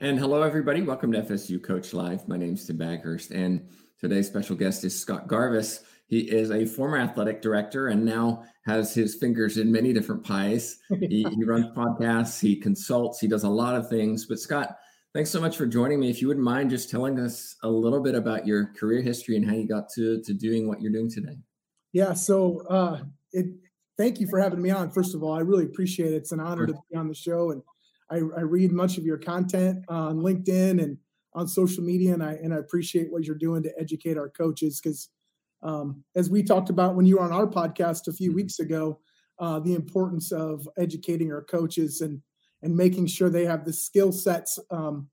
And hello, everybody. Welcome to FSU Coach Live. My name is Tim Baghurst, and today's special guest is Scott Garvis. He is a former athletic director and now has his fingers in many different pies. He, he runs podcasts, he consults, he does a lot of things. But Scott, thanks so much for joining me. If you wouldn't mind just telling us a little bit about your career history and how you got to, to doing what you're doing today. Yeah. So, uh, it, thank you for having me on. First of all, I really appreciate it. It's an honor sure. to be on the show and I, I read much of your content on LinkedIn and on social media, and I and I appreciate what you're doing to educate our coaches because, um, as we talked about when you were on our podcast a few mm-hmm. weeks ago, uh, the importance of educating our coaches and and making sure they have the skill sets um,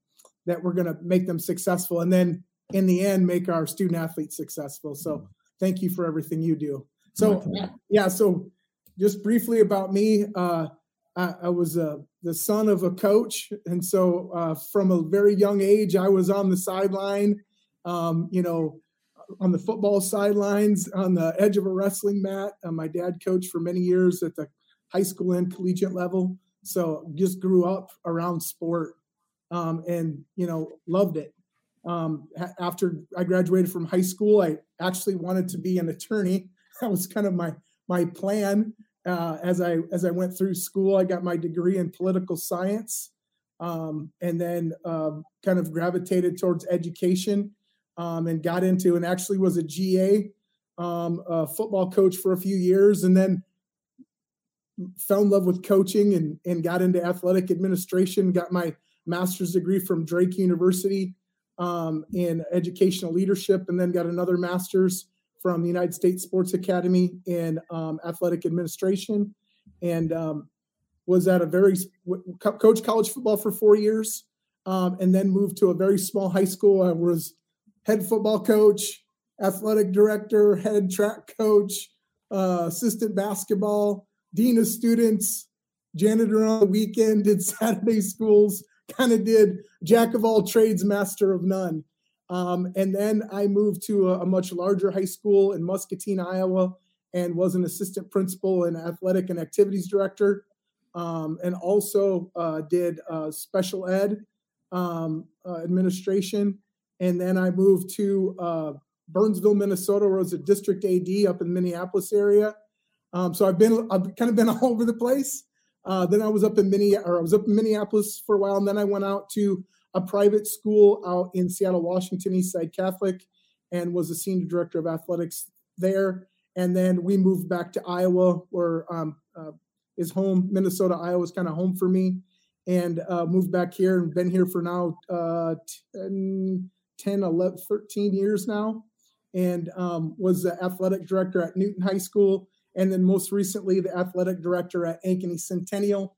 that we're going to make them successful, and then in the end make our student athletes successful. So mm-hmm. thank you for everything you do. So yeah, so just briefly about me. Uh, I, I was uh, the son of a coach, and so uh, from a very young age, I was on the sideline. Um, you know, on the football sidelines, on the edge of a wrestling mat. Uh, my dad coached for many years at the high school and collegiate level, so just grew up around sport, um, and you know, loved it. Um, after I graduated from high school, I actually wanted to be an attorney. That was kind of my my plan uh, as I as I went through school, I got my degree in political science, um, and then um, kind of gravitated towards education, um, and got into and actually was a GA um, a football coach for a few years, and then fell in love with coaching and and got into athletic administration. Got my master's degree from Drake University um, in educational leadership, and then got another master's from the United States Sports Academy in um, athletic administration, and um, was at a very coach college football for four years, um, and then moved to a very small high school. I was head football coach, athletic director, head track coach, uh, assistant basketball, dean of students, janitor on the weekend, did Saturday schools, kind of did jack of all trades, master of none. Um, and then I moved to a, a, much larger high school in Muscatine, Iowa, and was an assistant principal and athletic and activities director, um, and also uh, did uh, special ed um, uh, administration. And then I moved to uh, Burnsville, Minnesota, where I was a district AD up in Minneapolis area. Um, so I've been I've kind of been all over the place. Uh, then I was up in Minneapolis, or I was up in Minneapolis for a while, and then I went out to a private school out in Seattle, Washington, Eastside Catholic, and was the senior director of athletics there. And then we moved back to Iowa, where um, uh, is home. Minnesota, Iowa is kind of home for me, and uh, moved back here and been here for now uh, 10, 10 11, 13 years now. And um, was the athletic director at Newton High School, and then most recently the athletic director at Ankeny Centennial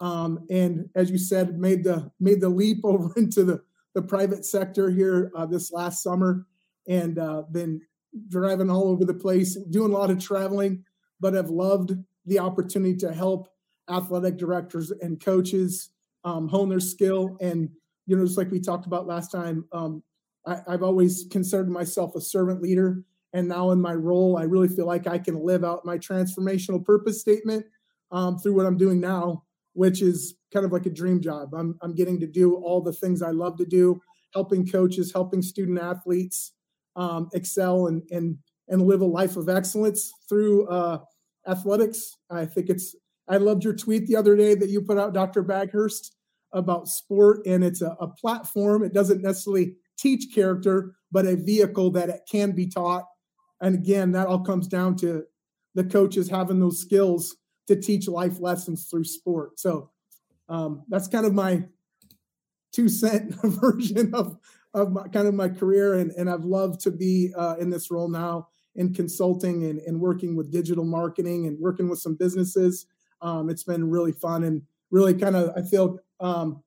um, and as you said, made the made the leap over into the the private sector here uh, this last summer, and uh, been driving all over the place, doing a lot of traveling, but have loved the opportunity to help athletic directors and coaches um, hone their skill. And you know, just like we talked about last time, um, I, I've always considered myself a servant leader, and now in my role, I really feel like I can live out my transformational purpose statement um, through what I'm doing now which is kind of like a dream job. I'm, I'm getting to do all the things I love to do, helping coaches, helping student athletes um, excel and, and, and live a life of excellence through uh, athletics. I think it's, I loved your tweet the other day that you put out, Dr. Baghurst, about sport, and it's a, a platform. It doesn't necessarily teach character, but a vehicle that it can be taught. And again, that all comes down to the coaches having those skills to teach life lessons through sport. So um, that's kind of my two cent version of of my, kind of my career, and and I've loved to be uh, in this role now in consulting and, and working with digital marketing and working with some businesses. Um, it's been really fun and really kind of I feel um,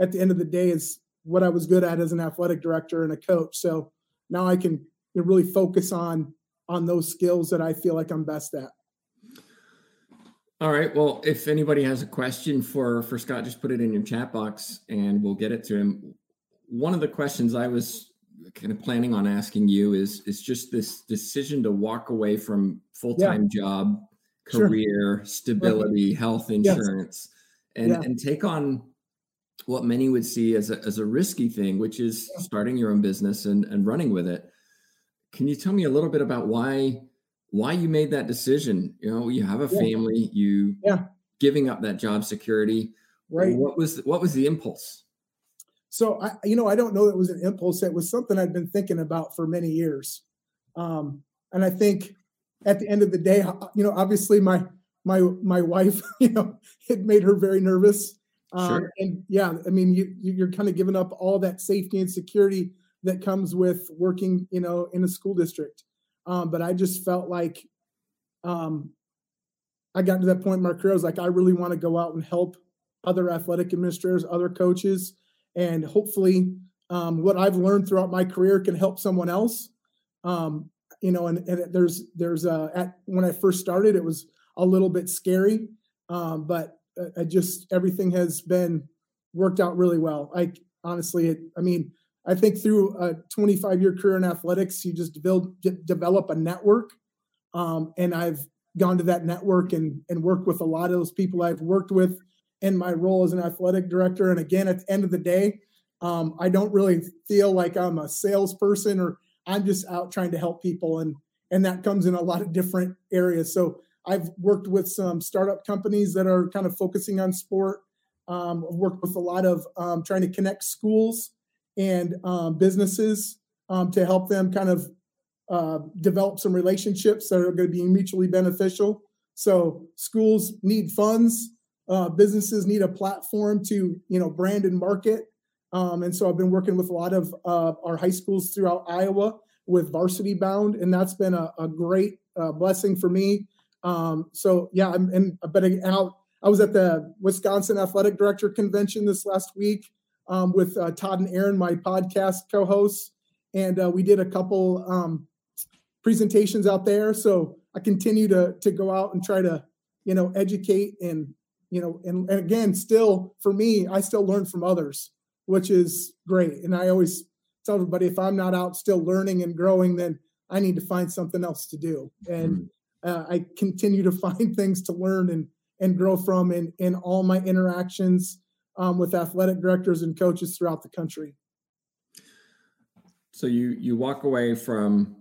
at the end of the day is what I was good at as an athletic director and a coach. So now I can really focus on on those skills that I feel like I'm best at. All right. Well, if anybody has a question for for Scott, just put it in your chat box and we'll get it to him. One of the questions I was kind of planning on asking you is is just this decision to walk away from full-time yeah. job, career, sure. stability, right. health insurance, yes. and yeah. and take on what many would see as a, as a risky thing, which is starting your own business and, and running with it. Can you tell me a little bit about why why you made that decision? You know, you have a family, you yeah. giving up that job security. Right. What was what was the impulse? So I, you know, I don't know it was an impulse. It was something I'd been thinking about for many years. Um, and I think at the end of the day, you know, obviously my my my wife, you know, it made her very nervous. Um, sure. And yeah, I mean, you you're kind of giving up all that safety and security that comes with working, you know, in a school district. Um, but I just felt like um, I got to that point in my career. I was like, I really want to go out and help other athletic administrators, other coaches, and hopefully, um, what I've learned throughout my career can help someone else. Um, you know, and, and there's there's uh, at when I first started, it was a little bit scary, um, but uh, I just everything has been worked out really well. I honestly, it, I mean, I think through a 25 year career in athletics, you just build develop a network, um, and I've gone to that network and and worked with a lot of those people I've worked with in my role as an athletic director. And again, at the end of the day, um, I don't really feel like I'm a salesperson or I'm just out trying to help people, and and that comes in a lot of different areas. So I've worked with some startup companies that are kind of focusing on sport. Um, I've worked with a lot of um, trying to connect schools and um, businesses um, to help them kind of uh, develop some relationships that are going to be mutually beneficial. So schools need funds, uh, businesses need a platform to you know brand and market. Um, and so I've been working with a lot of uh, our high schools throughout Iowa with Varsity Bound, and that's been a, a great uh, blessing for me um, so yeah, I'm and but out. I was at the Wisconsin Athletic Director Convention this last week um, with uh, Todd and Aaron, my podcast co-hosts, and uh, we did a couple um, presentations out there. So I continue to to go out and try to you know educate and you know and, and again, still for me, I still learn from others, which is great. And I always tell everybody if I'm not out still learning and growing, then I need to find something else to do. And mm uh, I continue to find things to learn and and grow from in in all my interactions um, with athletic directors and coaches throughout the country. So you you walk away from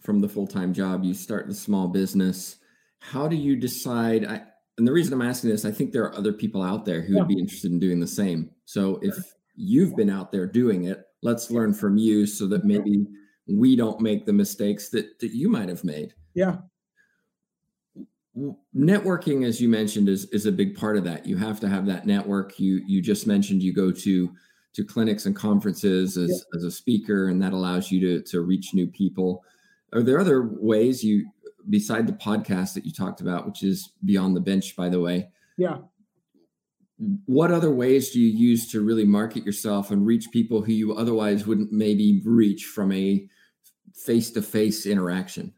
from the full time job, you start the small business. How do you decide? I, and the reason I'm asking this, I think there are other people out there who yeah. would be interested in doing the same. So if you've been out there doing it, let's learn from you so that maybe we don't make the mistakes that that you might have made. Yeah networking as you mentioned is is a big part of that. You have to have that network. You you just mentioned you go to to clinics and conferences as, yeah. as a speaker and that allows you to to reach new people. Are there other ways you beside the podcast that you talked about which is beyond the bench by the way yeah. what other ways do you use to really market yourself and reach people who you otherwise wouldn't maybe reach from a face-to-face interaction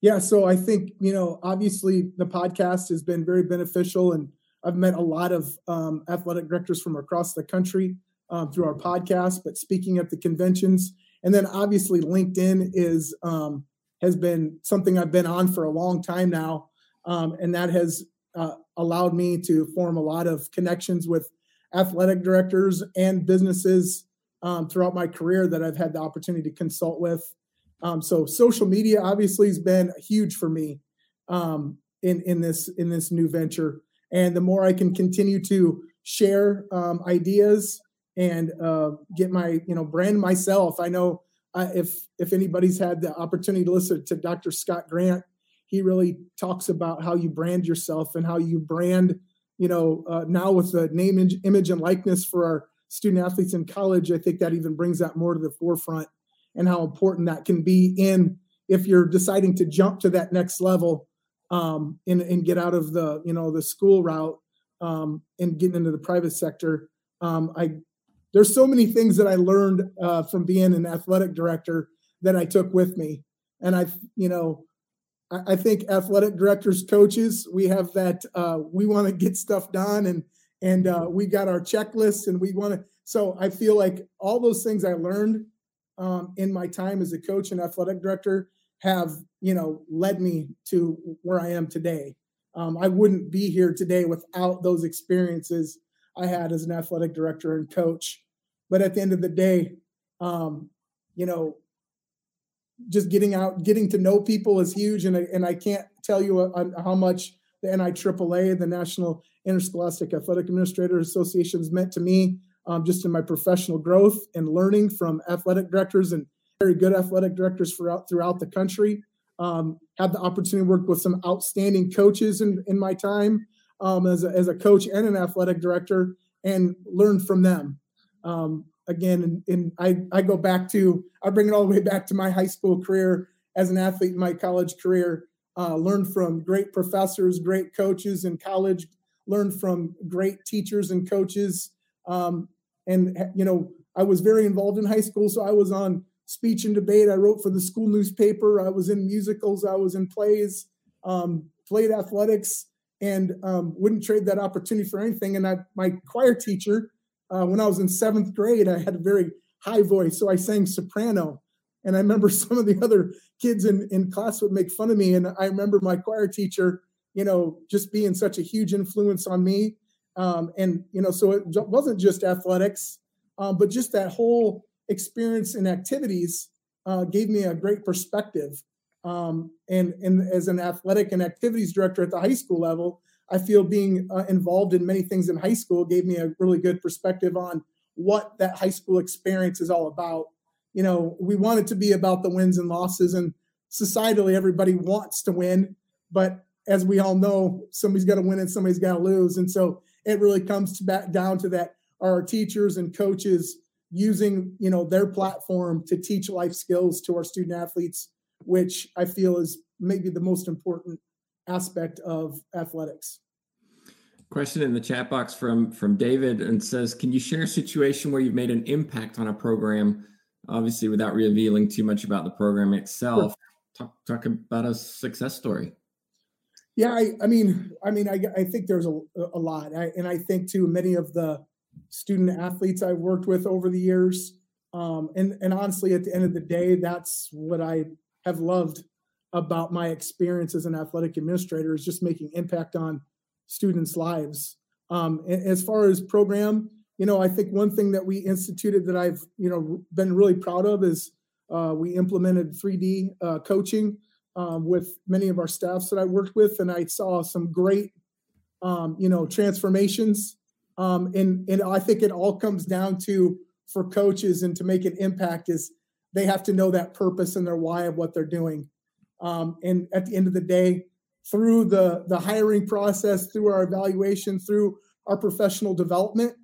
yeah, so I think you know, obviously, the podcast has been very beneficial, and I've met a lot of um, athletic directors from across the country um, through our podcast. But speaking at the conventions, and then obviously LinkedIn is um, has been something I've been on for a long time now, um, and that has uh, allowed me to form a lot of connections with athletic directors and businesses um, throughout my career that I've had the opportunity to consult with. Um, so social media obviously has been huge for me um, in in this in this new venture. And the more I can continue to share um, ideas and uh, get my you know brand myself, I know uh, if if anybody's had the opportunity to listen to Dr. Scott Grant, he really talks about how you brand yourself and how you brand. You know, uh, now with the name, image, and likeness for our student athletes in college, I think that even brings that more to the forefront and how important that can be in if you're deciding to jump to that next level um, and, and get out of the you know the school route um, and getting into the private sector. Um, I there's so many things that I learned uh, from being an athletic director that I took with me, and I you know I, think athletic directors, coaches, we have that uh, we want to get stuff done and and uh, we got our checklists and we want to. So I feel like all those things I learned um, in my time as a coach and athletic director have you know led me to where I am today. Um, I wouldn't be here today without those experiences I had as an athletic director and coach. But at the end of the day, um, you know, just getting out, getting to know people is huge. And I, and I can't tell you how much the NIAAA, the National Interscholastic Athletic Administrators Association, has meant to me um, just in my professional growth and learning from athletic directors and very good athletic directors throughout, throughout the country. Um, had the opportunity to work with some outstanding coaches in, in my time um, as, a, as a coach and an athletic director and learn from them. Um, again, and, and I, I go back to, I bring it all the way back to my high school career as an athlete my college career. Uh, learned from great professors, great coaches in college, learned from great teachers and coaches. Um, and, you know, I was very involved in high school. So I was on speech and debate. I wrote for the school newspaper. I was in musicals. I was in plays, um, played athletics, and um, wouldn't trade that opportunity for anything. And I, my choir teacher, uh, when I was in seventh grade, I had a very high voice, so I sang soprano. And I remember some of the other kids in, in class would make fun of me. And I remember my choir teacher, you know, just being such a huge influence on me. Um, and, you know, so it wasn't just athletics, um, but just that whole experience and activities uh, gave me a great perspective. Um, and, and as an athletic and activities director at the high school level, I feel being uh, involved in many things in high school gave me a really good perspective on what that high school experience is all about. You know, we want it to be about the wins and losses, and societally, everybody wants to win. But as we all know, somebody's got to win and somebody's got to lose. And so it really comes to back down to that our teachers and coaches using you know their platform to teach life skills to our student athletes which i feel is maybe the most important aspect of athletics. Question in the chat box from from david and says can you share a situation where you've made an impact on a program? Obviously without revealing too much about the program itself sure. talk, talk about a success story yeah i, I mean i mean I, I think there's a, a lot I, and i think too many of the student athletes I've worked with over the years. Um, and, and honestly, at the end of the day, that's what I have loved about my experience as an athletic administrator is just making impact on students' lives. Um, as far as program, you know, I think one thing that we instituted that I've, you know, been really proud of is uh, we implemented 3D uh, coaching um, with many of our staffs that I worked with, and I saw some great, um, you know, transformations um, and and I think it all comes down to for coaches and to make an impact is they have to know that purpose and their why of what they're doing. Um, and at the end of the day, through the the hiring process, through our evaluation, through our professional development,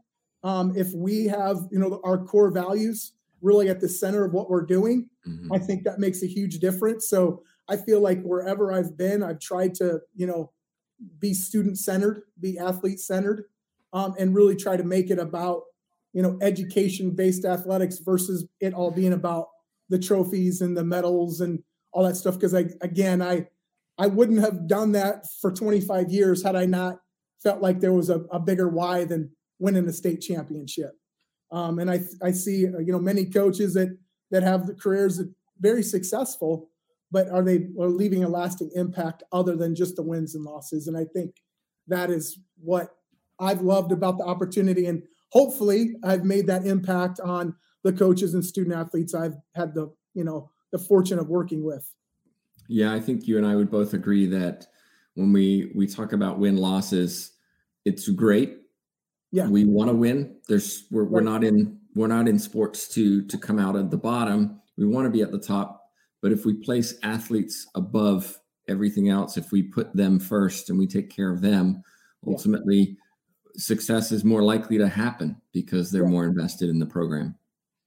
um, if we have you know our core values really at the center of what we're doing, mm-hmm. I think that makes a huge difference. So I feel like wherever I've been, I've tried to you know be student centered, be athlete centered, um, and really try to make it about you know education based athletics versus it all being about the trophies and the medals and all that stuff. Because i again i i wouldn't have done that for 25 years had i not felt like there was a, a bigger why than winning a state championship. Um, and i i see you know many coaches that that have the careers that very successful but are they are leaving a lasting impact other than just the wins and losses and i think that is what I've loved about the opportunity. And hopefully I've made that impact on the coaches and student athletes I've had the, you know, the fortune of working with. Yeah, I think you and I would both agree that when we we talk about win losses, it's great. Yeah. We want to win. There's we're, right. we're not in we're not in sports to to come out at the bottom. We want to be at the top. But if we place athletes above everything else, if we put them first and we take care of them, ultimately success is more likely to happen because they're yeah. more invested in the program.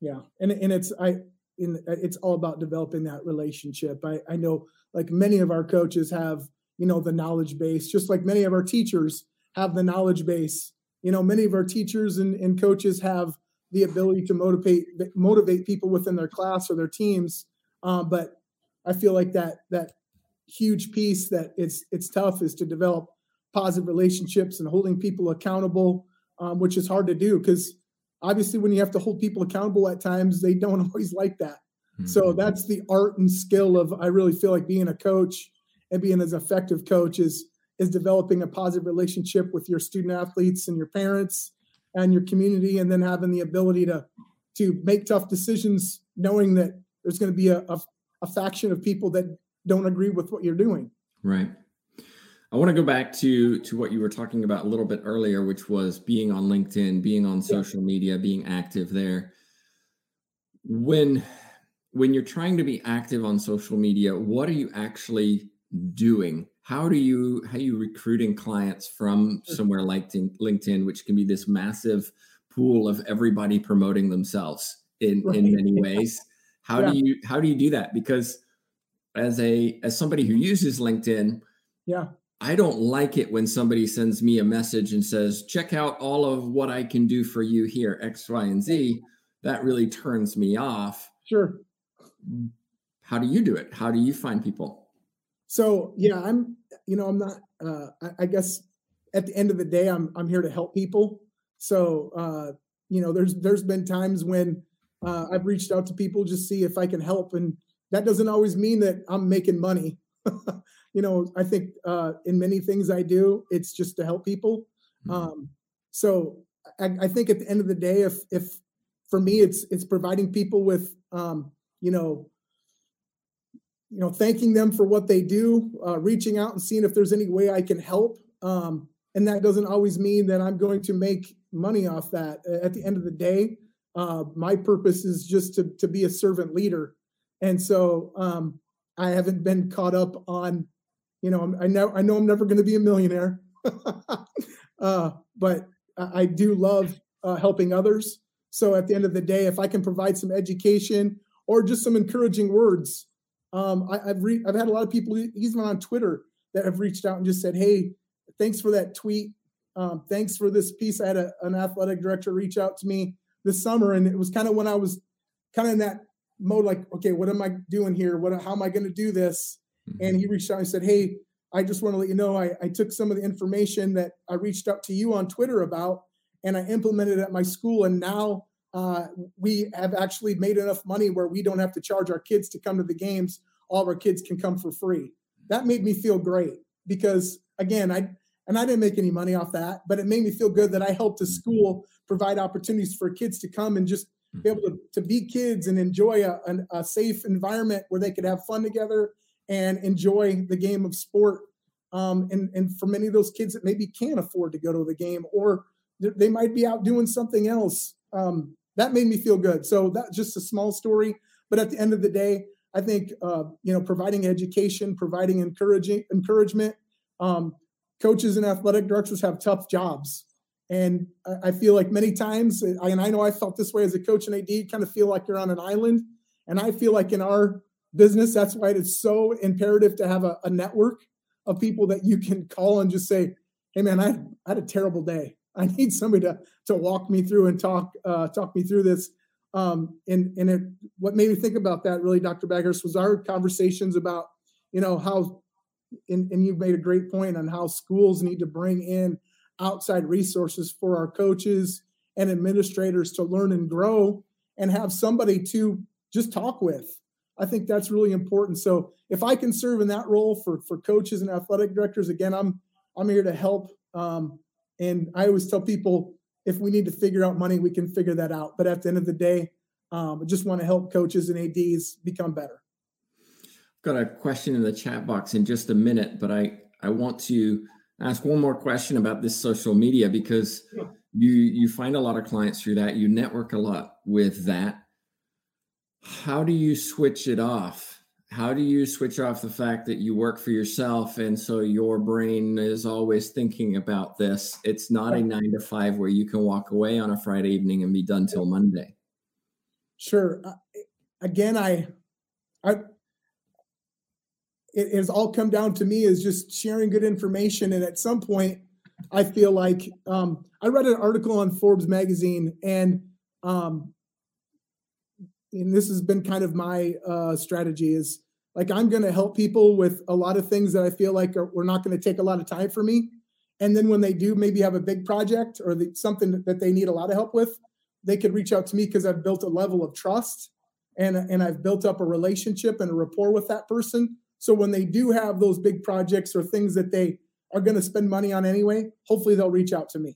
Yeah, and and it's I in it's all about developing that relationship. I I know like many of our coaches have you know the knowledge base, just like many of our teachers have the knowledge base. You know, many of our teachers and, and coaches have the ability to motivate motivate people within their class or their teams. Um, but I feel like that that huge piece that it's it's tough is to develop positive relationships and holding people accountable, um, which is hard to do because obviously when you have to hold people accountable at times, they don't always like that. Mm-hmm. So that's the art and skill of I really feel like being a coach and being as effective coach is is developing a positive relationship with your student athletes and your parents and your community, and then having the ability to to make tough decisions, knowing that there's going to be a, a, a faction of people that don't agree with what you're doing. Right. I want to go back to to what you were talking about a little bit earlier, which was being on LinkedIn, being on social media, being active there. When when you're trying to be active on social media, what are you actually doing? How do you how are you recruiting clients from somewhere like LinkedIn, which can be this massive pool of everybody promoting themselves in right. in many ways? How yeah. do you how do you do that? Because as a as somebody who uses LinkedIn, yeah, I don't like it when somebody sends me a message and says, check out all of what I can do for you here, X, Y, and Z. That really turns me off. Sure. How do you do it? How do you find people? So yeah, I'm, you know, I'm not, uh, I, I guess at the end of the day, I'm, I'm here to help people. So, uh, you know, there's, there's been times when uh, I've reached out to people just see if I can help. And that doesn't always mean that I'm making money. you know, I think uh, in many things I do, it's just to help people. Mm-hmm. Um, so I, I, think at the end of the day, if if for me, it's it's providing people with, um, you know, you know, thanking them for what they do, uh, reaching out and seeing if there's any way I can help. Um, and that doesn't always mean that I'm going to make money off that. At the end of the day, uh, my purpose is just to to be a servant leader, and so um, I haven't been caught up on you know, I know I know I'm never going to be a millionaire, uh, but I, do love uh, helping others. So at the end of the day, if I can provide some education or just some encouraging words, um, I, have re- I've had a lot of people, even on Twitter, that have reached out and just said, "Hey, thanks for that tweet. Um, thanks for this piece." I had a, an athletic director reach out to me this summer, and it was kind of when I was kind of in that mode, like, "Okay, what am I doing here? What? How am I going to do this?" Mm-hmm. And he reached out and said, Hey, I just want to let you know I, I took some of the information that I reached out to you on Twitter about and I implemented it at my school. And now uh, we have actually made enough money where we don't have to charge our kids to come to the games. All of our kids can come for free. That made me feel great because, again, I and I didn't make any money off that, but it made me feel good that I helped a mm-hmm. school provide opportunities for kids to come and just be able to, to be kids and enjoy a, a, a safe environment where they could have fun together and enjoy the game of sport. Um, and, and for many of those kids that maybe can't afford to go to the game or they might be out doing something else. Um, that made me feel good. So that's just a small story. But at the end of the day, I think uh, you know providing education, providing encouraging encouragement. Um, coaches and athletic directors have tough jobs, and I, feel like many times, and I know I felt this way as a coach and AD, kind of feel like you're on an island. And I feel like in our business. That's why it's so imperative to have a, a network of people that you can call and just say, "Hey, man, I, I had a terrible day. I need somebody to to walk me through and talk uh, talk me through this." Um, and and it, what made me think about that really, Dr. Baghurst, was our conversations about you know how, and, and you've made a great point on how schools need to bring in outside resources for our coaches and administrators to learn and grow and have somebody to just talk with I think that's really important. So if I can serve in that role for for coaches and athletic directors, again, I'm I'm here to help. Um, and I always tell people if we need to figure out money, we can figure that out. But at the end of the day, um, I just want to help coaches and ads become better. Got a question in the chat box in just a minute, but I I want to ask one more question about this social media because you you find a lot of clients through that. You network a lot with that how do you switch it off? How do you switch off the fact that you work for yourself and so your brain is always thinking about this? It's not a nine to five where you can walk away on a Friday evening and be done till Monday. Sure. Uh, again, I, I, it has all come down to me is just sharing good information. And at some point, I feel like um, I read an article on Forbes magazine, and um, and this has been kind of my uh, strategy is like i'm going to help people with a lot of things that i feel like are, we're not going to take a lot of time for me and then when they do maybe have a big project or the, something that they need a lot of help with they could reach out to me because i've built a level of trust and, and i've built up a relationship and a rapport with that person so when they do have those big projects or things that they are going to spend money on anyway hopefully they'll reach out to me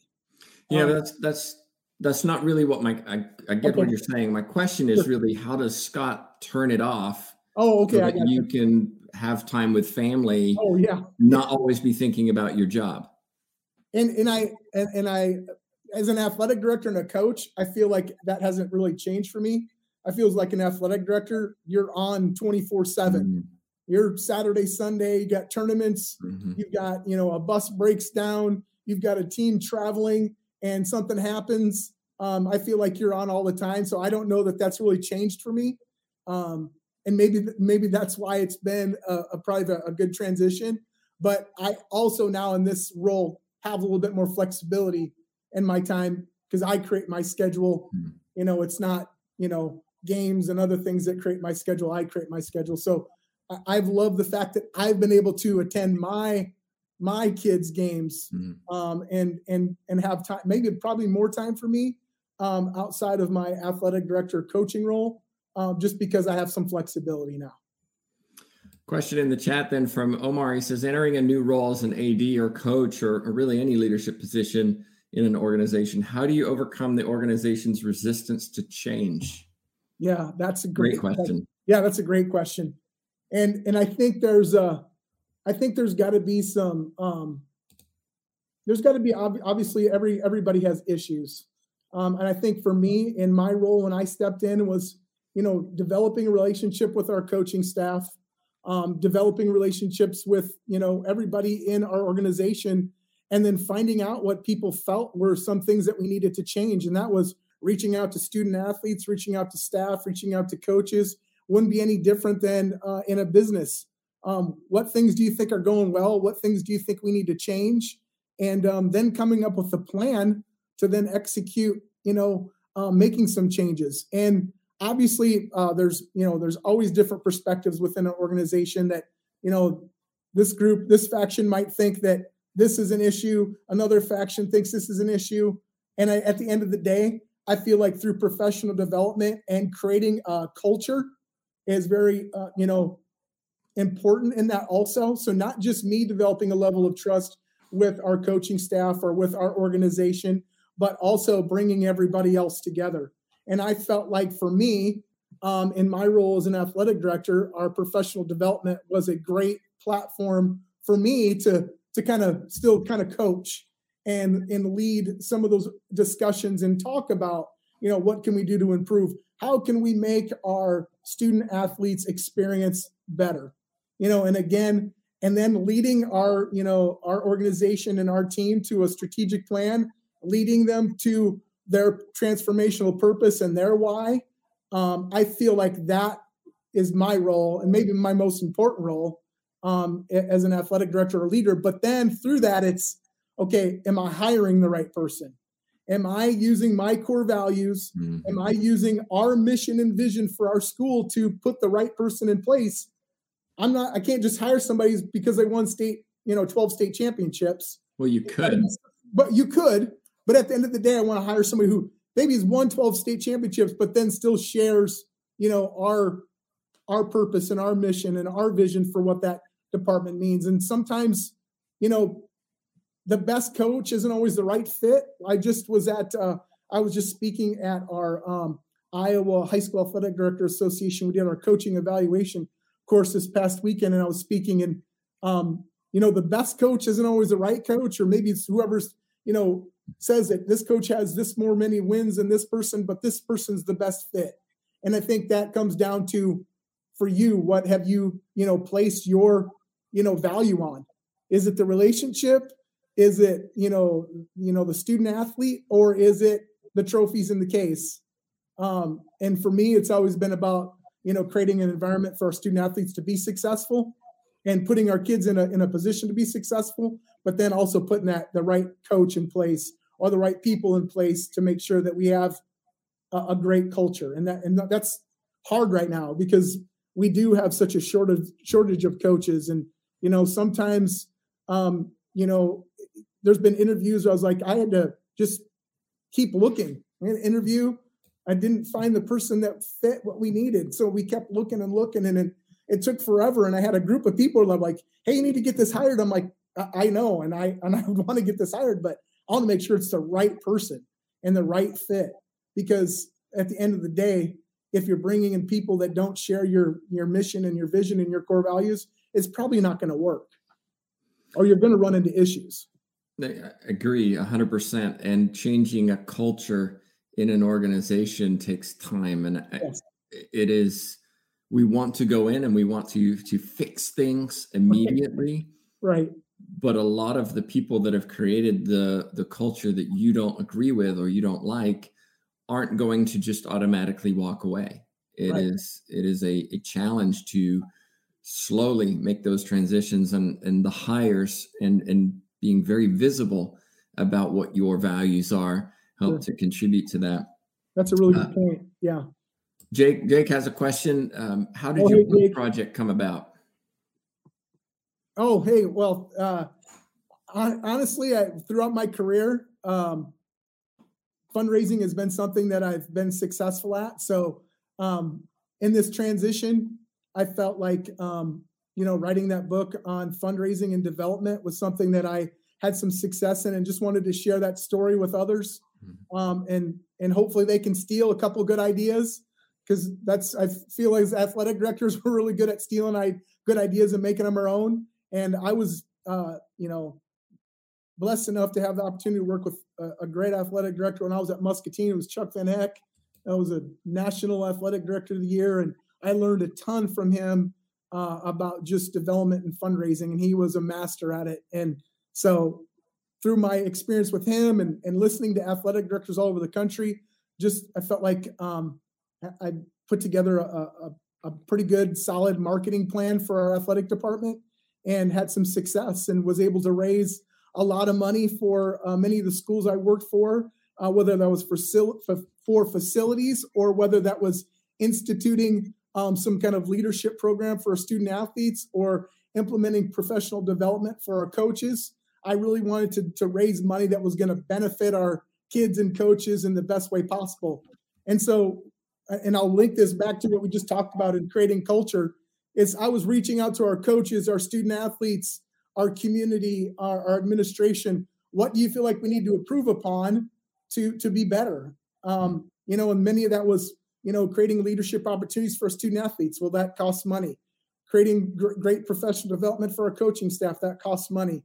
yeah um, that's that's that's not really what my I, I get okay. what you're saying. My question is really how does Scott turn it off? Oh, okay. So that you, you can have time with family. Oh, yeah. Not always be thinking about your job. And and I and, and I as an athletic director and a coach, I feel like that hasn't really changed for me. I feel like an athletic director, you're on 24 7. Mm-hmm. You're Saturday, Sunday, you got tournaments, mm-hmm. you've got, you know, a bus breaks down, you've got a team traveling and something happens. Um, I feel like you're on all the time. So I don't know that that's really changed for me. Um, and maybe maybe that's why it's been a, a probably a, a good transition. But I also now in this role have a little bit more flexibility in my time because I create my schedule. Mm-hmm. You know, it's not you know games and other things that create my schedule. I create my schedule. So I've loved the fact that I've been able to attend my my kids' games mm-hmm. um, and and and have time, maybe probably more time for me um, outside of my athletic director coaching role, uh, just because I have some flexibility now. Question in the chat then from Omar. He says, entering a new role as an AD or coach or, or really any leadership position in an organization, how do you overcome the organization's resistance to change? Yeah, that's a great, great question. Yeah, that's a great question and and I think there's a, I think there's got to be some, um, there's got to be ob- obviously every everybody has issues, um, and I think for me in my role when I stepped in was you know developing a relationship with our coaching staff, um, developing relationships with you know everybody in our organization, and then finding out what people felt were some things that we needed to change, and that was reaching out to student athletes, reaching out to staff, reaching out to coaches wouldn't be any different than uh, in a business. Um, what things do you think are going well? What things do you think we need to change? And um, then coming up with a plan to then execute, you know, uh, making some changes. And obviously, uh, there's, you know, there's always different perspectives within an organization that, you know, this group, this faction might think that this is an issue. Another faction thinks this is an issue. And I, at the end of the day, I feel like through professional development and creating a culture is very, uh, you know, important in that also. So not just me developing a level of trust with our coaching staff or with our organization, but also bringing everybody else together. And I felt like for me, um, in my role as an athletic director, our professional development was a great platform for me to to kind of still kind of coach and and lead some of those discussions and talk about you know what can we do to improve how can we make our student athletes experience better you know and again and then leading our you know our organization and our team to a strategic plan leading them to their transformational purpose and their why um, i feel like that is my role and maybe my most important role um, as an athletic director or leader. But then through that it's okay am i hiring the right person Am I using my core values? Mm-hmm. Am I using our mission and vision for our school to put the right person in place? I'm not, I can't just hire somebody because they won state, you know, 12 state championships. Well, you could. But you could. But at the end of the day, I want to hire somebody who maybe has won 12 state championships, but then still shares, you know, our our purpose and our mission and our vision for what that department means. And sometimes, you know, the best coach isn't always the right fit. I just was at, uh, I was just speaking at our um, Iowa High School Athletic Director Association. We did our coaching evaluation course this past weekend, and I was speaking. And um, you know, the best coach isn't always the right coach, or maybe it's whoever's you know says that this coach has this more many wins than this person, but this person's the best fit. And I think that comes down to for you, what have you you know placed your you know value on? Is it the relationship? Is it, you know, you know, the student athlete or is it the trophies in the case? Um, and for me, it's always been about, you know, creating an environment for our student athletes to be successful and putting our kids in a in a position to be successful, but then also putting that the right coach in place or the right people in place to make sure that we have a, a great culture. And that and that's hard right now because we do have such a shortage shortage of coaches and you know sometimes um, you know there's been interviews I was like, I had to just keep looking. I had an interview. I didn't find the person that fit what we needed. So we kept looking and looking and it, it took forever. And I had a group of people that like, hey, you need to get this hired. I'm like, I, I know, and I and I want to get this hired, but I want to make sure it's the right person. and the right fit. Because at the end of the day, if you're bringing in people that don't share your your mission and your vision and your core values, it's probably not going to work, or you're going to run into issues. I agree 100%. And changing a culture in an organization takes time. And yes. it is, we want to go in and we want to, to fix things immediately. Right. But a lot of the people that have created the, the culture that you don't agree with or you don't like aren't going to just automatically walk away. It right. is it is a, a challenge to slowly make those transitions and, and the hires and, and being very visible about what your values are help sure. to contribute to that. That's a really good uh, point. Yeah. Jake Jake has a question. Um, how did oh, your hey, project come about? Oh, hey, well, uh, honestly, I, throughout my career, um, fundraising has been something that I've been successful at. So, um, in this transition, I felt like um, you know, writing that book on fundraising and development was something that I had some success in and just wanted to share that story with others. Mm-hmm. Um, and and hopefully they can steal a couple good ideas because that's I feel as athletic directors we're really good at stealing I, good ideas and making them our own. And I was uh, you know blessed enough to have the opportunity to work with a, a great athletic director when I was at Muscatine. It was Chuck Van Heck. I was a national athletic director of the year, and I learned a ton from him uh, about just development and fundraising, and he was a master at it. And so, through my experience with him and, and listening to athletic directors all over the country, just I felt like um, I put together a, a, a pretty good, solid marketing plan for our athletic department and had some success and was able to raise a lot of money for uh, many of the schools I worked for, uh, whether that was for, for facilities or whether that was instituting um, some kind of leadership program for student athletes or implementing professional development for our coaches. I really wanted to, to raise money that was going to benefit our kids and coaches in the best way possible. And so, and I'll link this back to what we just talked about in creating culture. Is I was reaching out to our coaches, our student athletes, our community, our, our administration. What do you feel like we need to improve upon to to be better? Um, you know, and many of that was you know, creating leadership opportunities for student athletes. Well, that costs money. Creating gr- great professional development for our coaching staff. That costs money.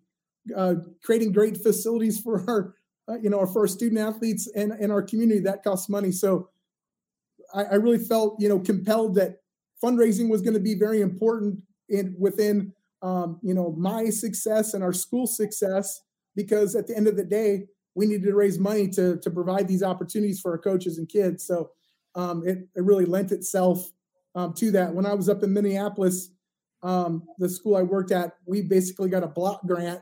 Uh, creating great facilities for our, uh, you know, for our student athletes and, and our community. That costs money. So I, I really felt, you know, compelled that fundraising was going to be very important in within, um, you know, my success and our school success because at the end of the day, we needed to raise money to to provide these opportunities for our coaches and kids. So um, it, it really lent itself um, to that. When I was up in Minneapolis, um, the school I worked at, we basically got a block grant,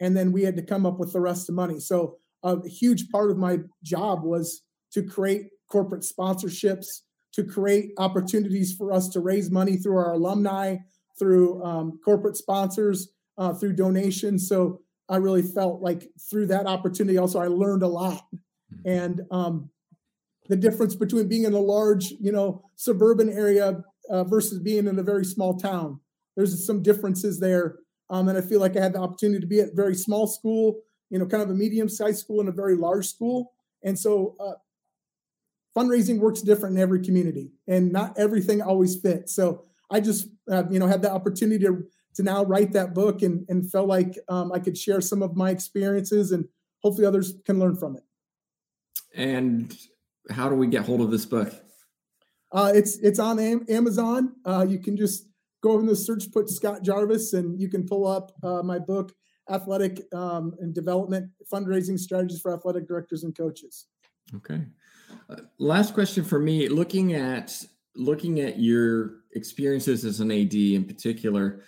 and then we had to come up with the rest of money. So a huge part of my job was to create corporate sponsorships, to create opportunities for us to raise money through our alumni, through um, corporate sponsors, uh, through donations. So I really felt like through that opportunity, also I learned a lot. Hmm. And um, the difference between being in a large, you know, suburban area uh, versus being in a very small town. There's some differences there. Um, and I feel like I had the opportunity to be at very small school, you know, kind of a medium sized school and a very large school. And so uh, fundraising works different in every community and not everything always fits. So I just, uh, you know, had the opportunity to, to now write that book and, and felt like um, I could share some of my experiences and hopefully others can learn from it. And how do we get hold of this book? Uh, it's it's on Amazon. Uh, you can just go in the search, put Scott Garvis, and you can pull up uh, my book, Athletic um, and Development Fundraising Strategies for Athletic Directors and Coaches. Okay. Uh, last question for me. Looking at looking at your experiences as an AD in particular,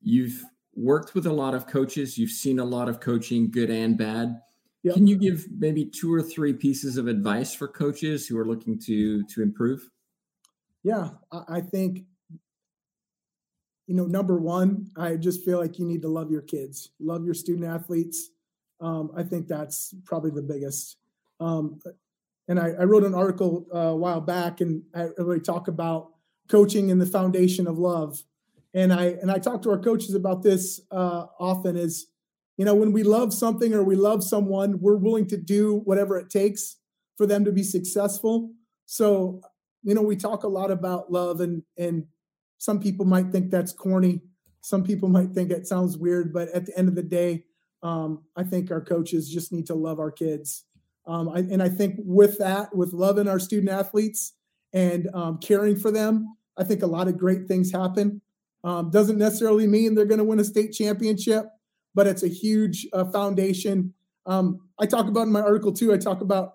you've worked with a lot of coaches. You've seen a lot of coaching, good and bad. Yep. Can you give maybe two or three pieces of advice for coaches who are looking to to improve? Yeah, I think you know number one, I just feel like you need to love your kids, love your student athletes. Um, I think that's probably the biggest. Um, and I, I, wrote an article uh, a while back, and I really talk about coaching and the foundation of love. And I and I talk to our coaches about this uh, often. Is you know, when we love something or we love someone, we're willing to do whatever it takes for them to be successful. So, you know, we talk a lot about love and and some people might think that's corny. Some people might think it sounds weird, but at the end of the day, um, I think our coaches just need to love our kids. Um, I, and I think with that, with loving our student athletes and um, caring for them, I think a lot of great things happen. Um, doesn't necessarily mean they're going to win a state championship, but it's a huge uh, foundation. Um, I talk about in my article too. I talk about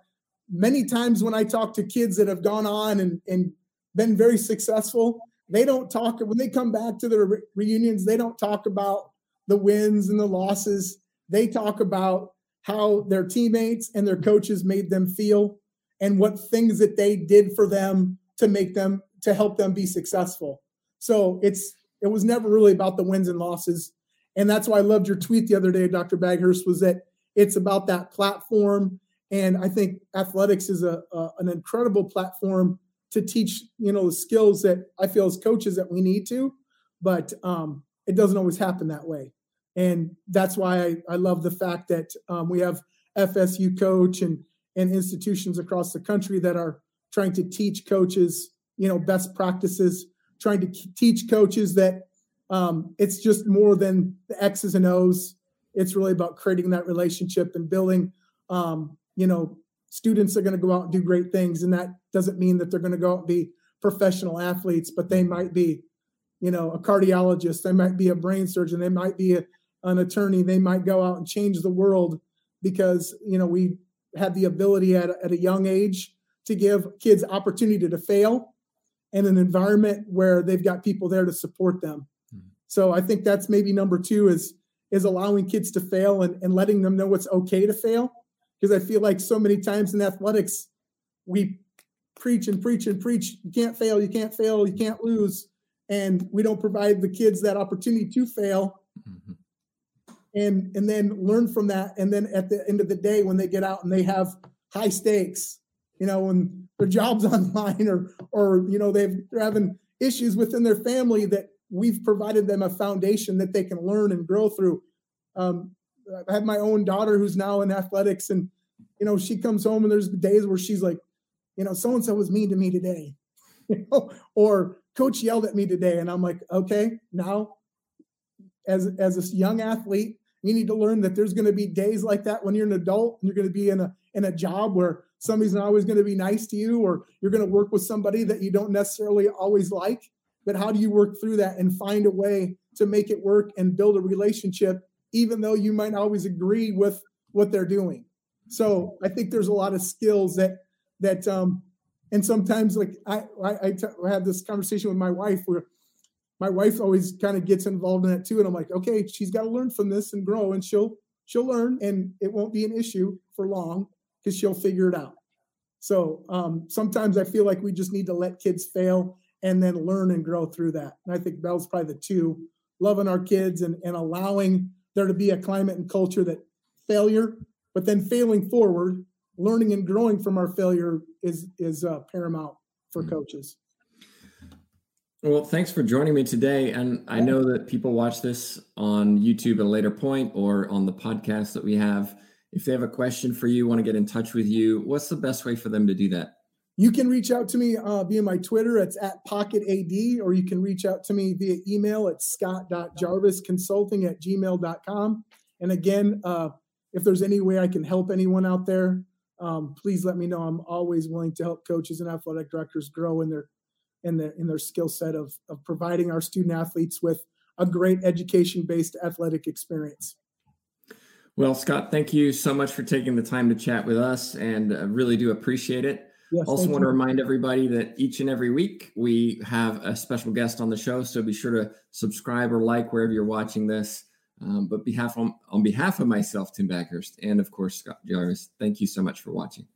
many times when I talk to kids that have gone on and, and been very successful, they don't talk when they come back to their re- reunions. They don't talk about the wins and the losses. They talk about how their teammates and their coaches made them feel and what things that they did for them to make them to help them be successful. So it's it was never really about the wins and losses. And that's why I loved your tweet the other day, Dr. Baghurst, was that it's about that platform. And I think athletics is a, a an incredible platform to teach, you know, the skills that I feel as coaches that we need to, but um, it doesn't always happen that way. And that's why I, I love the fact that um, we have FSU coach and and institutions across the country that are trying to teach coaches, you know, best practices, trying to teach coaches that um, it's just more than the X's and O's. It's really about creating that relationship and building, um, you know, students are going to go out and do great things. And that doesn't mean that they're going to go out and be professional athletes, but they might be, you know, a cardiologist, they might be a brain surgeon, they might be a, an attorney, they might go out and change the world because, you know, we had the ability at, at a young age to give kids opportunity to fail and an environment where they've got people there to support them. So I think that's maybe number two is is allowing kids to fail and, and letting them know it's okay to fail. Because I feel like so many times in athletics, we preach and preach and preach. You can't fail, you can't fail, you can't lose. And we don't provide the kids that opportunity to fail. Mm-hmm and and then learn from that and then at the end of the day when they get out and they have high stakes you know when their jobs online or or you know they've they're having issues within their family that we've provided them a foundation that they can learn and grow through. Um, i have my own daughter who's now in athletics and you know she comes home and there's days where she's like you know so and so was mean to me today you know or coach yelled at me today. And i'm like okay now as as a young athlete you need to learn that there's going to be days like that when you're an adult and you're going to be in a in a job where somebody's not always going to be nice to you or you're going to work with somebody that you don't necessarily always like but how do you work through that and find a way to make it work and build a relationship even though you might always agree with what they're doing so i think there's a lot of skills that that um and sometimes like i i, I, t- had this conversation with my wife where my wife always kind of gets involved in that too. And I'm like, okay, she's got to learn from this and grow and she'll she'll learn and it won't be an issue for long because she'll figure it out. So um, sometimes I feel like we just need to let kids fail and then learn and grow through that. And I think Bell's probably the two, loving our kids and, and allowing there to be a climate and culture that failure, but then failing forward, learning and growing from our failure is is uh, paramount for mm-hmm. coaches. Well, thanks for joining me today. And I know that people watch this on YouTube at a later point or on the podcast that we have. If they have a question for you, want to get in touch with you, what's the best way for them to do that? You can reach out to me uh, via my Twitter. It's at PocketAD, or you can reach out to me via email at scott.garvisconsulting at gmail.com. And again, uh, if there's any way I can help anyone out there, um, please let me know. I'm always willing to help coaches and athletic directors grow in their in their in their skill set of of providing our student athletes with a great education based athletic experience. Well, Scott, thank you so much for taking the time to chat with us, and uh, really do appreciate it. Yes, also, want to remind everybody that each and every week we have a special guest on the show, so be sure to subscribe or like wherever you're watching this. Um, but behalf on, on behalf of myself, Tim Baghurst, and of course Scott Garvis, thank you so much for watching.